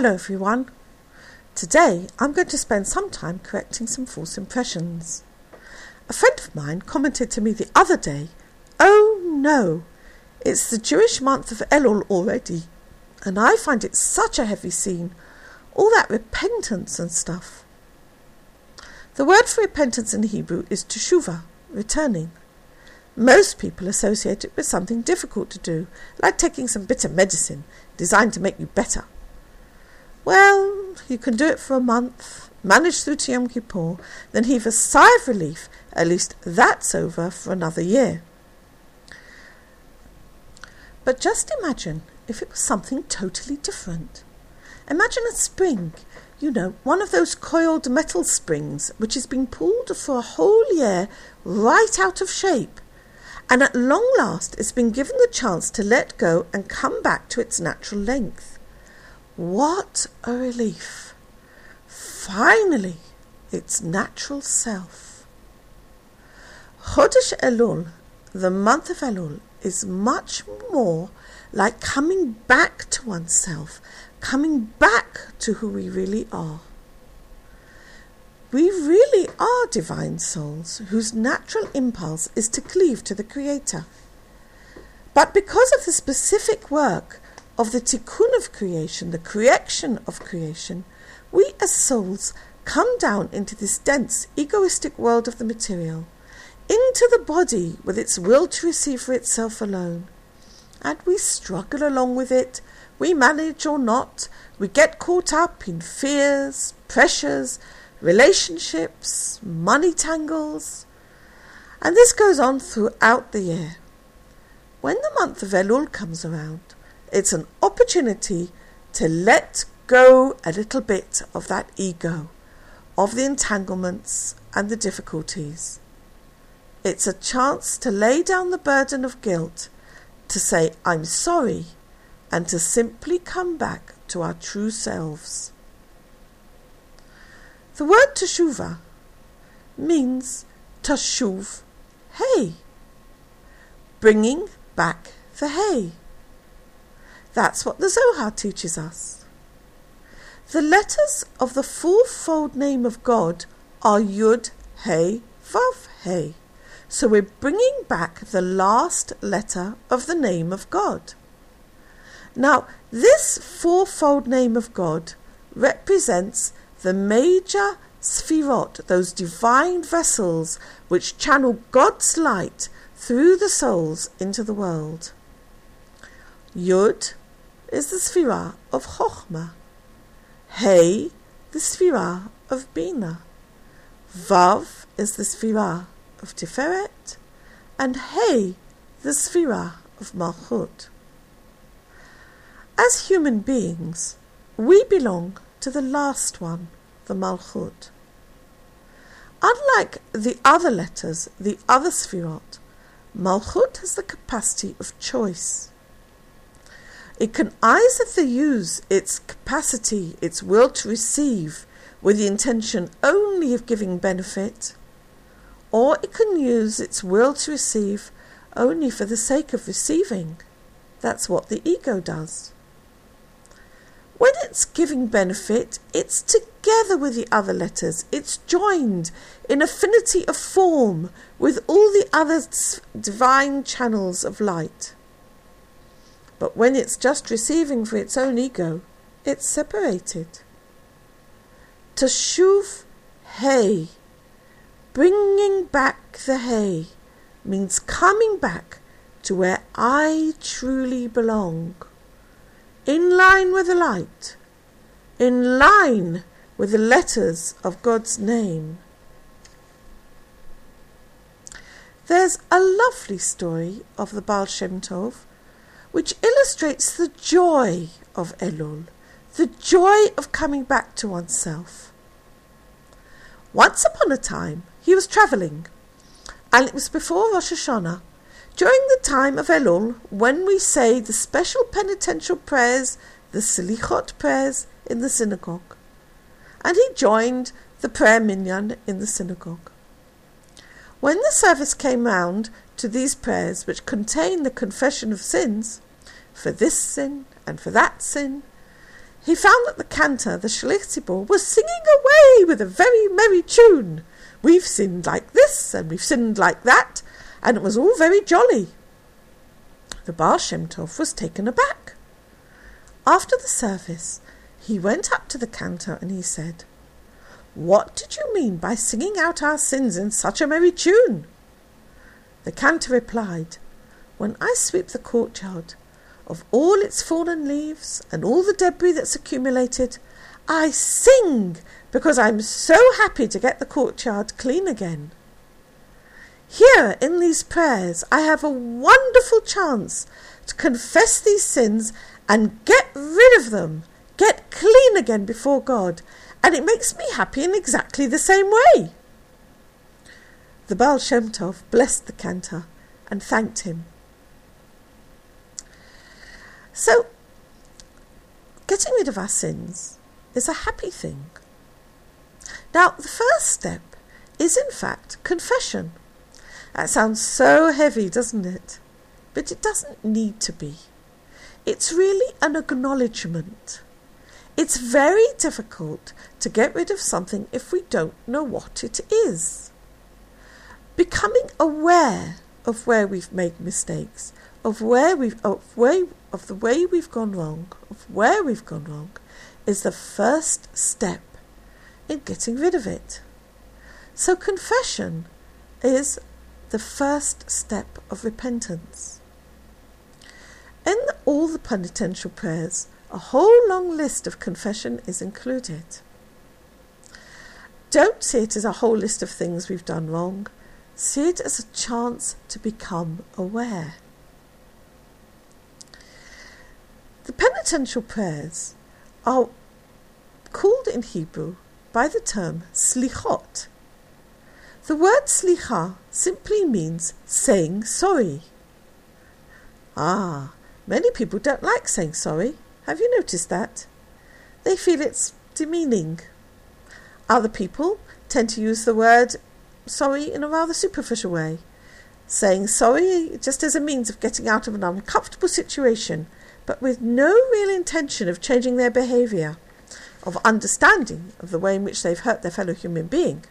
Hello everyone. Today I'm going to spend some time correcting some false impressions. A friend of mine commented to me the other day, Oh no, it's the Jewish month of Elul already, and I find it such a heavy scene, all that repentance and stuff. The word for repentance in Hebrew is teshuvah, returning. Most people associate it with something difficult to do, like taking some bitter medicine designed to make you better. Well, you can do it for a month, manage through to Yom Kippur, then heave a sigh of relief. At least that's over for another year. But just imagine if it was something totally different. Imagine a spring, you know, one of those coiled metal springs which has been pulled for a whole year right out of shape, and at long last it's been given the chance to let go and come back to its natural length. What a relief! Finally, its natural self. Chodesh Elul, the month of Elul, is much more like coming back to oneself, coming back to who we really are. We really are divine souls whose natural impulse is to cleave to the Creator. But because of the specific work of the tikkun of creation, the correction of creation, we as souls come down into this dense, egoistic world of the material, into the body with its will to receive for itself alone. And we struggle along with it, we manage or not, we get caught up in fears, pressures, relationships, money tangles. And this goes on throughout the year. When the month of Elul comes around, it's an opportunity to let go a little bit of that ego, of the entanglements and the difficulties. It's a chance to lay down the burden of guilt, to say, I'm sorry, and to simply come back to our true selves. The word teshuvah means tashuv hay, bringing back the hay. That's what the Zohar teaches us. The letters of the fourfold name of God are Yud, He, Vav, He. So we're bringing back the last letter of the name of God. Now, this fourfold name of God represents the major sphirot, those divine vessels which channel God's light through the souls into the world. Yud is the Sphira of Chochmah. Hey, the Sphira of Bina. Vav is the Sphira of Tiferet. And Hey, the Sphira of Malchut. As human beings, we belong to the last one, the Malchut. Unlike the other letters, the other Sphirot, Malchut has the capacity of choice. It can either use its capacity, its will to receive, with the intention only of giving benefit, or it can use its will to receive only for the sake of receiving. That's what the ego does. When it's giving benefit, it's together with the other letters. It's joined in affinity of form with all the other divine channels of light. But when it's just receiving for its own ego, it's separated. Tashuv hay, bringing back the hay, means coming back to where I truly belong, in line with the light, in line with the letters of God's name. There's a lovely story of the Baal Shem Tov which illustrates the joy of Elul, the joy of coming back to oneself. Once upon a time, he was travelling, and it was before Rosh Hashanah, during the time of Elul, when we say the special penitential prayers, the Selichot prayers, in the synagogue. And he joined the prayer minyan in the synagogue. When the service came round to these prayers, which contain the confession of sins, for this sin and for that sin, he found that the cantor, the Shliach was singing away with a very merry tune. We've sinned like this, and we've sinned like that, and it was all very jolly. The Baal Shem Tov was taken aback. After the service, he went up to the cantor and he said, What did you mean by singing out our sins in such a merry tune? The cantor replied, When I sweep the courtyard, of all its fallen leaves and all the debris that's accumulated, I sing because I'm so happy to get the courtyard clean again. Here in these prayers, I have a wonderful chance to confess these sins and get rid of them, get clean again before God, and it makes me happy in exactly the same way. The Baal Shem Tov blessed the cantor and thanked him. So, getting rid of our sins is a happy thing. Now, the first step is in fact confession. That sounds so heavy, doesn't it? But it doesn't need to be. It's really an acknowledgement. It's very difficult to get rid of something if we don't know what it is. Becoming aware of where we've made mistakes, of where we've of where of the way we've gone wrong, of where we've gone wrong, is the first step in getting rid of it. So, confession is the first step of repentance. In all the penitential prayers, a whole long list of confession is included. Don't see it as a whole list of things we've done wrong. See it as a chance to become aware. The penitential prayers are called in Hebrew by the term slichot. The word slicha simply means saying sorry. Ah, many people don't like saying sorry. Have you noticed that? They feel it's demeaning. Other people tend to use the word sorry in a rather superficial way, saying sorry just as a means of getting out of an uncomfortable situation but with no real intention of changing their behaviour, of understanding of the way in which they've hurt their fellow human being.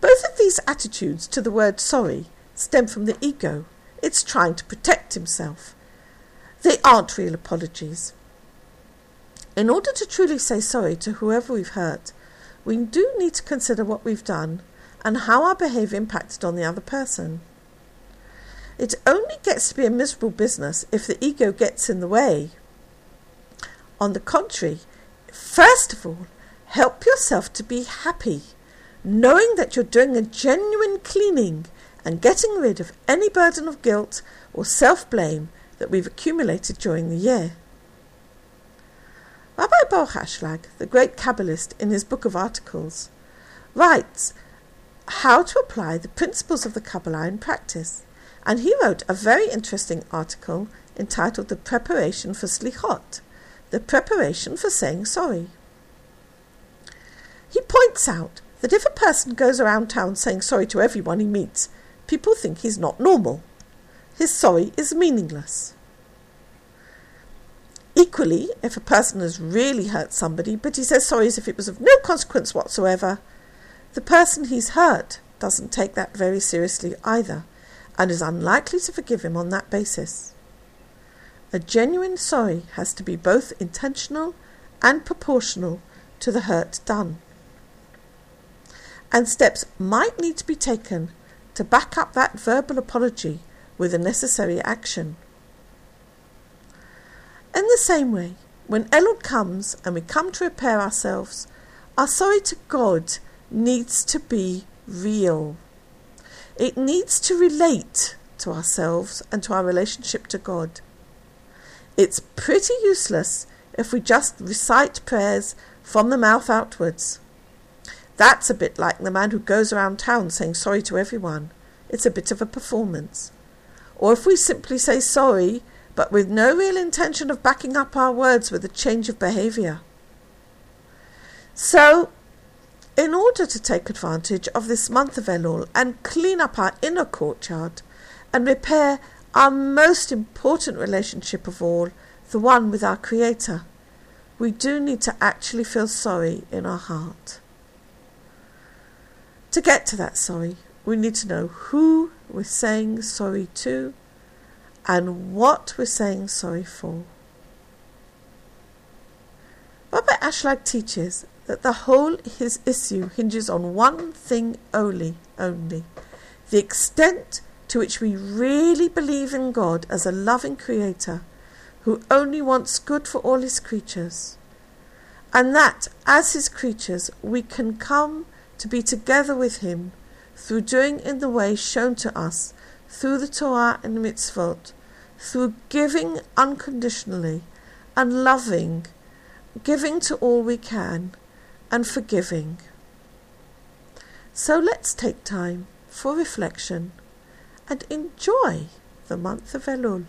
Both of these attitudes to the word sorry stem from the ego. It's trying to protect himself. They aren't real apologies. In order to truly say sorry to whoever we've hurt, we do need to consider what we've done and how our behaviour impacted on the other person. It only gets to be a miserable business if the ego gets in the way. On the contrary, first of all, help yourself to be happy, knowing that you're doing a genuine cleaning and getting rid of any burden of guilt or self blame that we've accumulated during the year. Rabbi Baruch Ashlag, the great Kabbalist, in his book of articles, writes how to apply the principles of the Kabbalah in practice and he wrote a very interesting article entitled The Preparation for Slichot, the preparation for saying sorry. He points out that if a person goes around town saying sorry to everyone he meets, people think he's not normal. His sorry is meaningless. Equally, if a person has really hurt somebody, but he says sorry as if it was of no consequence whatsoever, the person he's hurt doesn't take that very seriously either and is unlikely to forgive him on that basis. A genuine sorry has to be both intentional and proportional to the hurt done. And steps might need to be taken to back up that verbal apology with the necessary action. In the same way, when Elul comes and we come to repair ourselves, our sorry to God needs to be real. It needs to relate to ourselves and to our relationship to God. It's pretty useless if we just recite prayers from the mouth outwards. That's a bit like the man who goes around town saying sorry to everyone. It's a bit of a performance. Or if we simply say sorry, but with no real intention of backing up our words with a change of behaviour. So, in order to take advantage of this month of Elul and clean up our inner courtyard and repair our most important relationship of all, the one with our Creator, we do need to actually feel sorry in our heart. To get to that sorry, we need to know who we're saying sorry to and what we're saying sorry for. Rabbi Ashlag teaches that the whole his issue hinges on one thing only, only the extent to which we really believe in God as a loving creator who only wants good for all his creatures, and that as his creatures we can come to be together with him through doing in the way shown to us through the Torah and mitzvot, through giving unconditionally and loving, giving to all we can, and forgiving. So let's take time for reflection and enjoy the month of Elul.